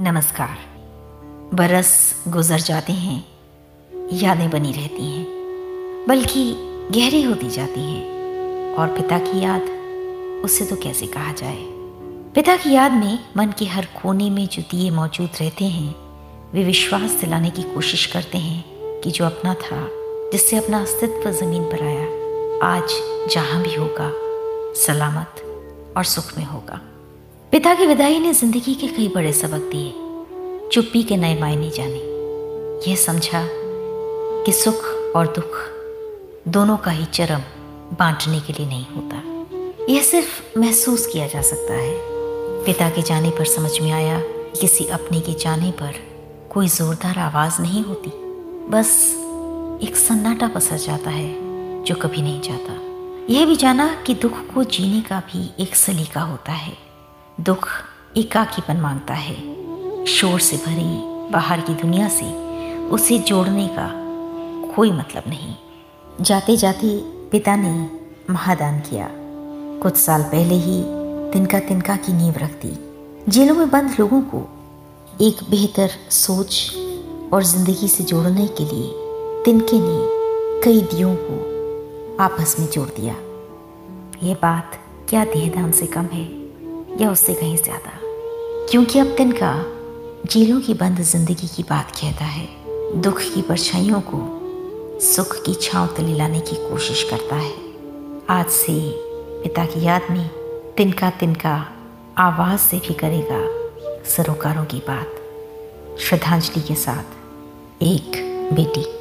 नमस्कार। बरस गुजर जाते हैं, यादें बनी रहती हैं, बल्कि गहरी होती जाती हैं। और पिता की याद, उसे तो कैसे कहा जाए? पिता की याद में मन के हर कोने में जो दिए मौजूद रहते हैं, वे विश्वास दिलाने की कोशिश करते हैं कि जो अपना था, जिससे अपना अस्तित्व ज़मीन पर आया, आज जहाँ भी होगा, सलामत और सुख में होगा। पिता की विदाई ने ज़िंदगी के कई बड़े सबक दिए, चुप्पी के नए मायने जाने। यह समझा कि सुख और दुख दोनों का ही चरम बांटने के लिए नहीं होता। यह सिर्फ़ महसूस किया जा सकता है। पिता के जाने पर समझ में आया किसी अपने के जाने पर कोई जोरदार आवाज़ नहीं होती। बस एक सन्नाटा पसर जाता है जो कभी नहीं जाता। यह भी जाना कि दुख को जीने का भी एक सलीका होता है। दुख एकाकीपन माँगता है। शोर से भरी बाहर की दुनिया से उसे जोड़ने का कोई मतलब नहीं। जाते जाते पिता ने महादान किया। कुछ साल पहले ही तिनका तिनका की नींव रख दी। जेलों में बंद लोगों को एक बेहतर सोच और ज़िंदगी से जोड़ने के लिए तिनके ने कई दियों को आपस में जोड़ दिया। यह बात क्या देहदान से कम है? या उससे कहीं ज़्यादा। क्योंकि अब तिनका जेलों की बंद ज़िंदगी की बात कहता है, दुख की परछाइयों को सुख की छांव तले लाने की कोशिश करता है। आज से पिता की याद में तिनका तिनका आवाज़ से भी करेगा सरोकारों की बात। श्रद्धांजलि के साथ एक बेटी।